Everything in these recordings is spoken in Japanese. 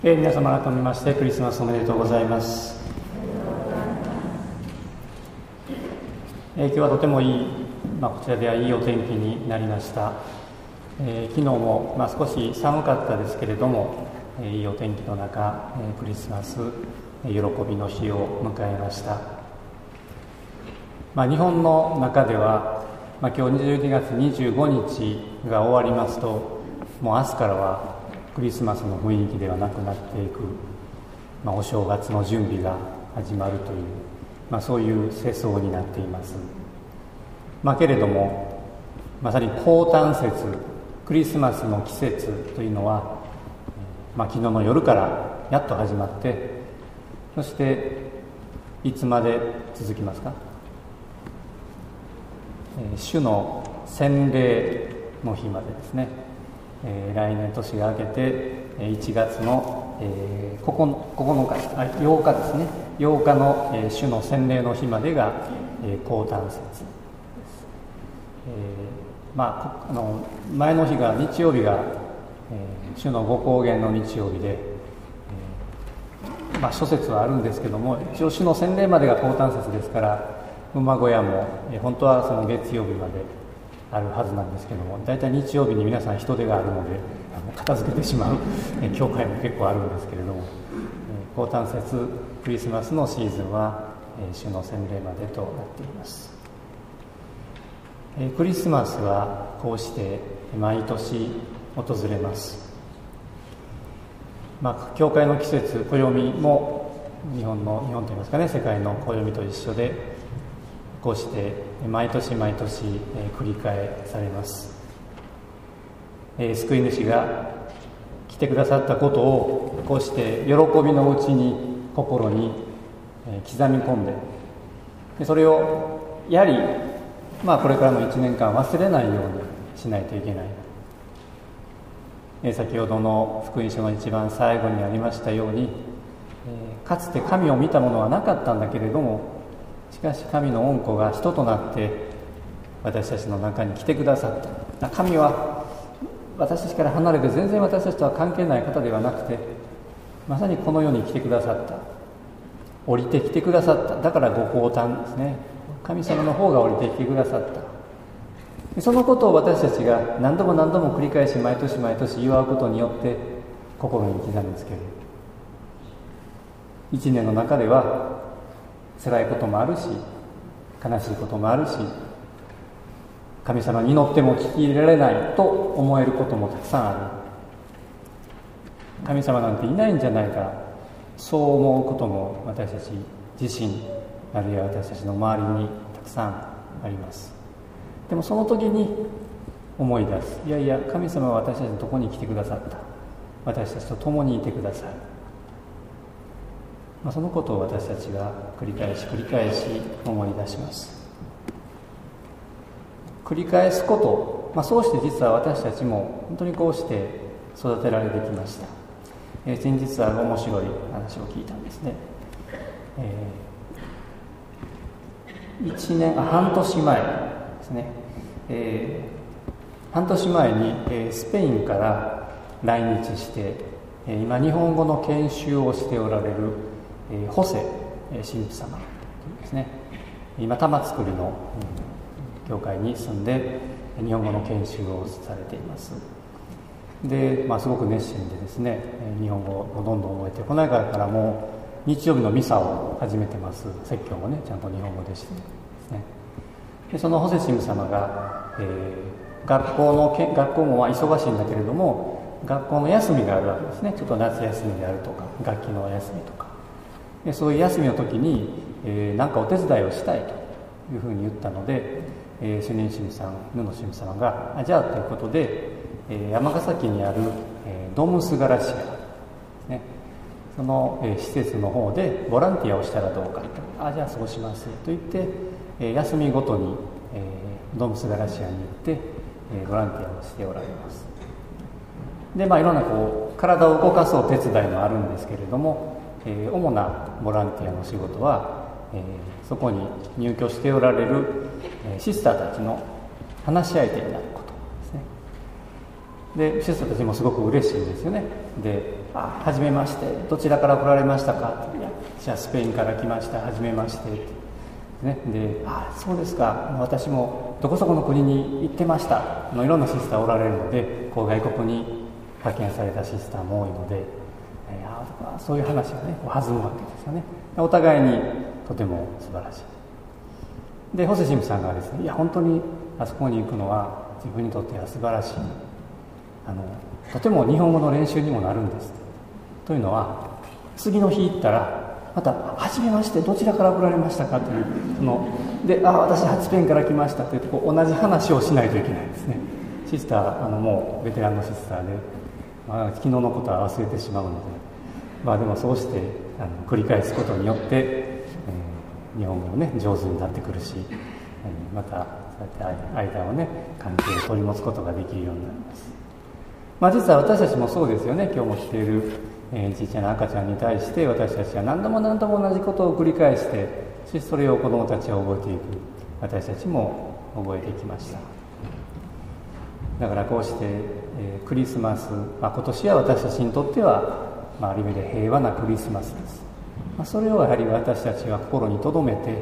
えー、皆様改めましてクリスマスおめでとうございます、えー、今日はとてもいい、まあ、こちらではいいお天気になりました、えー、昨日も、まあ、少し寒かったですけれども、えいいお天気の中、えクリスマス喜びの日を迎えました、まあ、日本の中では、まあ、今日22月25日が終わりますともう明日からはクリスマスの雰囲気ではなくなっていく、まあ、お正月の準備が始まるという、まあ、そういう世相になっています、まあ、けれどもまさに高誕節クリスマスの季節というのは、まあ、昨日の夜からやっと始まってそしていつまで続きますか、えー、主の洗礼の日までですね。えー、来年年が明けて1月の、えー、9, 9日あ8日ですね。8日の、えー、主の洗礼の日までが、えー、高誕節。です、えー、まああの前の日が日曜日が、えー、主のご高原の日曜日で、えー、まあ諸説はあるんですけども一応主の洗礼までが高誕節ですから馬小屋も、えー、本当はその月曜日まであるはずなんですけども大体日曜日に皆さん人手があるのであの片付けてしまう教会も結構あるんですけれども高誕節クリスマスのシーズンは主の洗礼までとなっています。クリスマスはこうして毎年訪れます。まあ、教会の季節暦も日本の日本といいますかね世界の暦と一緒でこうして毎年毎年、繰り返されます、救い主が来てくださったことをこうして喜びのうちに心に、刻み込んでそれをやはり、まあ、これからの1年間忘れないようにしないといけない、先ほどの福音書の一番最後にありましたように、かつて神を見たものはなかったんだけれどもしかし神の恩子が人となって私たちの中に来てくださった。神は私たちから離れて全然私たちとは関係ない方ではなくてまさにこの世に来てくださった。降りてきてくださった。だからご降誕ですね。神様の方が降りてきてくださった。そのことを私たちが何度も何度も繰り返し毎年毎年祝うことによって心に刻みつける。一年の中では辛いこともあるし悲しいこともあるし神様に祈っても聞き入れられないと思えることもたくさんある。神様なんていないんじゃないかそう思うことも私たち自身あるいは私たちの周りにたくさんあります。でもその時に思い出す。いやいや神様は私たちのとこに来てくださった。私たちと共にいてくださいまあ、そのことを私たちが繰り返し繰り返し思い出します。繰り返すこと、まあ、そうして実は私たちも本当にこうして育てられてきました、えー、先日ある面白い話を聞いたんですね、えー、1年あ半年前ですね、えー、半年前に、えー、スペインから来日して、今日本語の研修をしておられるえ、ホセ神父様ですね今玉造りの、教会に住んで日本語の研修をされています。で、まあ、すごく熱心でですね日本語をどんどん覚えてこの間からもう日曜日のミサを始めてます。説教もねちゃんと日本語でしてですね。でそのホセ神父様が、えー、学校のけ学校も忙しいんだけれども学校の休みがあるわけですね。ちょっと夏休みであるとか楽器のお休みとか。そういう休みの時に、えー、何かお手伝いをしたいというふうに言ったので、えー、主任神父さん布の神様があじゃあということで、えー、尼崎にある、えー、ドームスガラシアねその、えー、施設の方でボランティアをしたらどうかと。あじゃあそうしますと言って、えー、休みごとに、えー、ドームスガラシアに行って、えー、ボランティアをしておられます。でまあいろんなこう体を動かそう手伝いもあるんですけれどもえー、主なボランティアの仕事は、えー、そこに入居しておられる、えー、シスターたちの話し相手になることですね。でシスターたちもすごく嬉しいんですよね。で、「あはじめましてどちらから来られましたか?」いやじゃあスペインから来ましたはじめまして」ね、で「あそうですか。私もどこそこの国に行ってました」のいろんなシスターおられるのでこう外国に派遣されたシスターも多いので、えー、あそういう話がね弾むわけですよね。お互いにとても素晴らしい。でホセシムさんがですねいや本当にあそこに行くのは自分にとっては素晴らしい。あのとても日本語の練習にもなるんです。というのは次の日行ったらまた「はじめましてどちらから来られましたか?」というそので「あ私ハチペンから来ました」というとこう同じ話をしないといけないですね。シスターあのもうベテランのシスターで、まあ、昨日のことは忘れてしまうのでまあでもそうしてあの繰り返すことによって、えー、日本語もね上手になってくるし、えー、またそうやって間をね関係を取り持つことができるようになりますまあ実は私たちもそうですよね。今日も来ている、えー、ちっちゃな赤ちゃんに対して私たちは何度も何度も同じことを繰り返してそしてそれを子どもたちは覚えていく。私たちも覚えてきました。だからこうして、えー、クリスマス、まあ、今年は私たちにとっては、まあ、ある意味で平和なクリスマスです、まあ、それをやはり私たちは心に留めて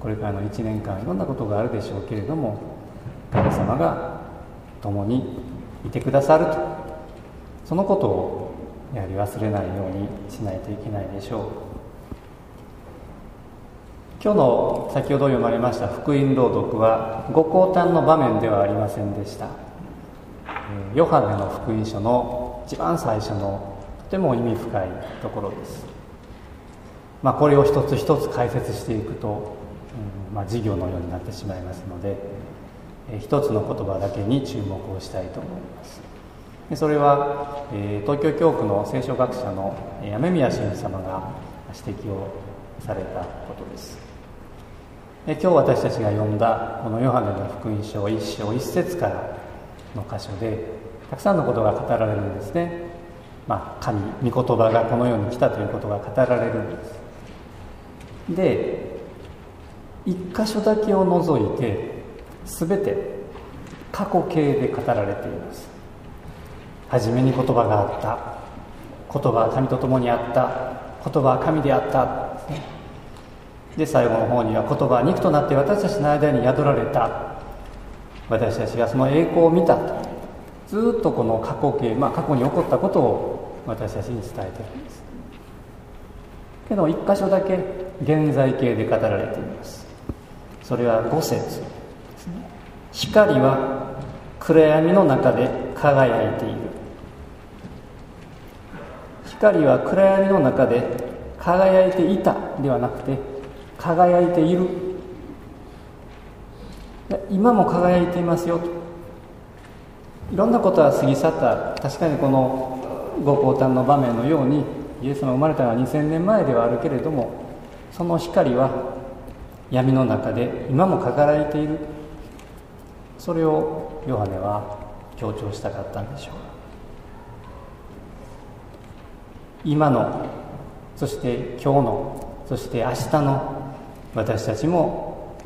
これからの1年間いろんなことがあるでしょうけれども神様が共にいてくださると。そのことをやはり忘れないようにしないといけないでしょう。今日の先ほど読まれました福音朗読はご降誕の場面ではありませんでした。ヨハネの福音書の一番最初のとても意味深いところです。まあこれを一つ一つ解説していくとうんまあ、授業のようになってしまいますので、えー、一つの言葉だけに注目をしたいと思います。でそれは、えー、東京教区の聖書学者の雨宮神様が指摘をされたことです。今日私たちが読んだこのヨハネの福音書一章一節からの箇所でたくさんのことが語られるんですね。まあ神御言葉がこの世に来たということが語られるんです。で一箇所だけを除いて全て過去形で語られています。初めに言葉があった。言葉は神と共にあった。言葉は神であった。で最後の方には言葉は肉となって私たちの間に宿られた。私たちがその栄光を見たと。ずっとこの過去形、まあ、過去に起こったことを私たちに伝えているんです。けど一箇所だけ現在形で語られています。それは五節光は暗闇の中で輝いている。光は暗闇の中で輝いていたではなくて輝いている。今も輝いていますよいろんなことは過ぎ去った。確かにこのご降誕の場面のようにイエス様生まれたのは2000年前ではあるけれどもその光は闇の中で今も輝いている。それをヨハネは強調したかったんでしょう。今のそして今日のそして明日の私たちも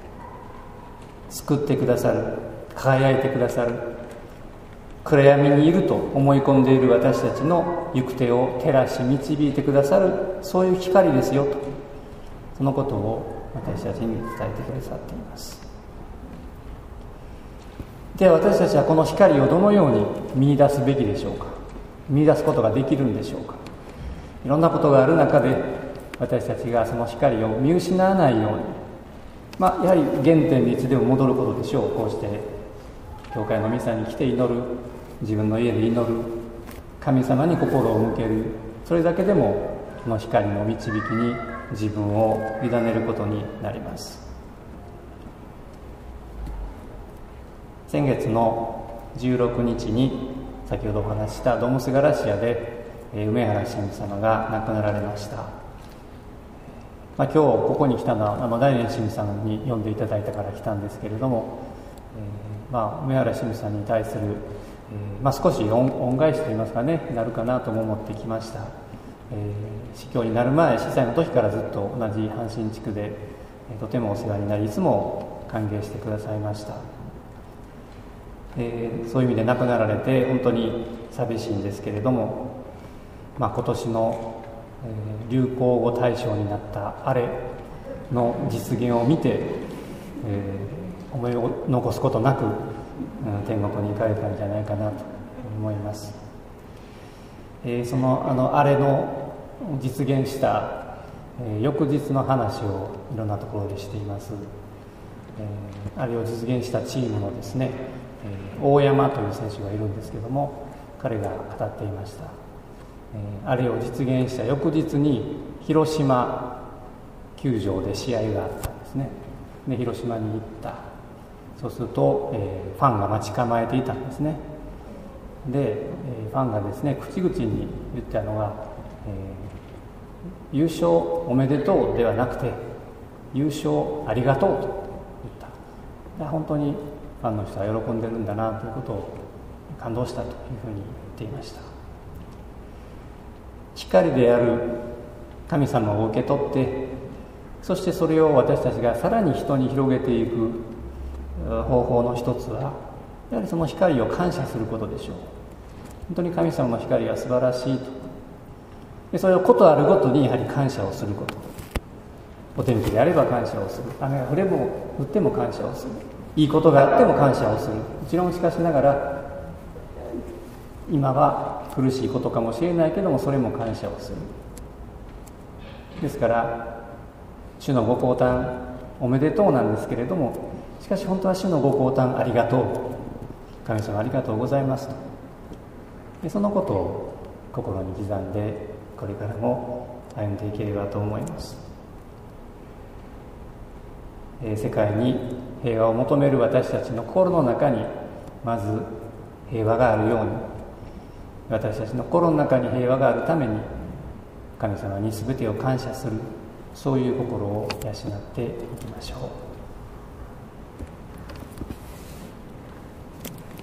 救ってくださる輝いてくださる。暗闇にいると思い込んでいる私たちの行く手を照らし導いてくださるそういう光ですよと。そのことを私たちに伝えてくださっています。では私たちはこの光をどのように見出すべきでしょうか？見出すことができるんでしょうか？いろんなことがある中で私たちがその光を見失わないように。まあやはり原点にいつでも戻ることでしょうこうして教会のミサに来て祈る。自分の家で祈る。神様に心を向ける。それだけでもこの光の導きに自分を委ねることになります。先月の16日に先ほどお話ししたドムスガラシアで梅原神父様が亡くなられました、まあ、今日ここに来たのはあ大連神父さんに読んでいただいたから来たんですけれども、えー、まあ、梅原神父さんに対する、えー、まあ、少し恩返しといいますかねなるかなとも思ってきました。えー、司教になる前司祭の時からずっと同じ阪神地区で、えー、とてもお世話になりいつも歓迎してくださいました、えー、そういう意味で亡くなられて本当に寂しいんですけれども、まあ、今年の、えー、流行語大賞になったあれの実現を見て、えー、思いを残すことなく、天国に行かれたんじゃないかなと思います、えー、そのあのあれの実現した、えー、翌日の話をいろんなところでしています、えー、あれを実現したチームのですね、えー、大山という選手がいるんですけども彼が語っていました、え、あれを実現した翌日に広島球場で試合があったんですね。で広島に行った。そうすると、えー、ファンが待ち構えていたんですね。で、えー、ファンがですね口々に言ったのが、えー、優勝おめでとうではなくて優勝ありがとうと言った。本当にファンの人は喜んでるんだなということを感動したというふうに言っていました。光である神様を受け取ってそしてそれを私たちがさらに人に広げていく方法の一つはやはりその光を感謝することでしょう。本当に神様の光が素晴らしいと。でそれをことあるごとにやはり感謝をすること。お天気であれば感謝をする。雨が降れも降っても感謝をする。いいことがあっても感謝をする。もちろんしかしながら今は苦しいことかもしれないけどもそれも感謝をする。ですから主のご降誕おめでとうなんですけれどもかし本当は主のご降誕ありがとう。神様ありがとうございます。とでそのことを心に刻んでこれからも歩んでいければと思います、えー、世界に平和を求める私たちの心の中にまず平和があるように私たちの心の中に平和があるために神様に全てを感謝するそういう心を養っていきましょう。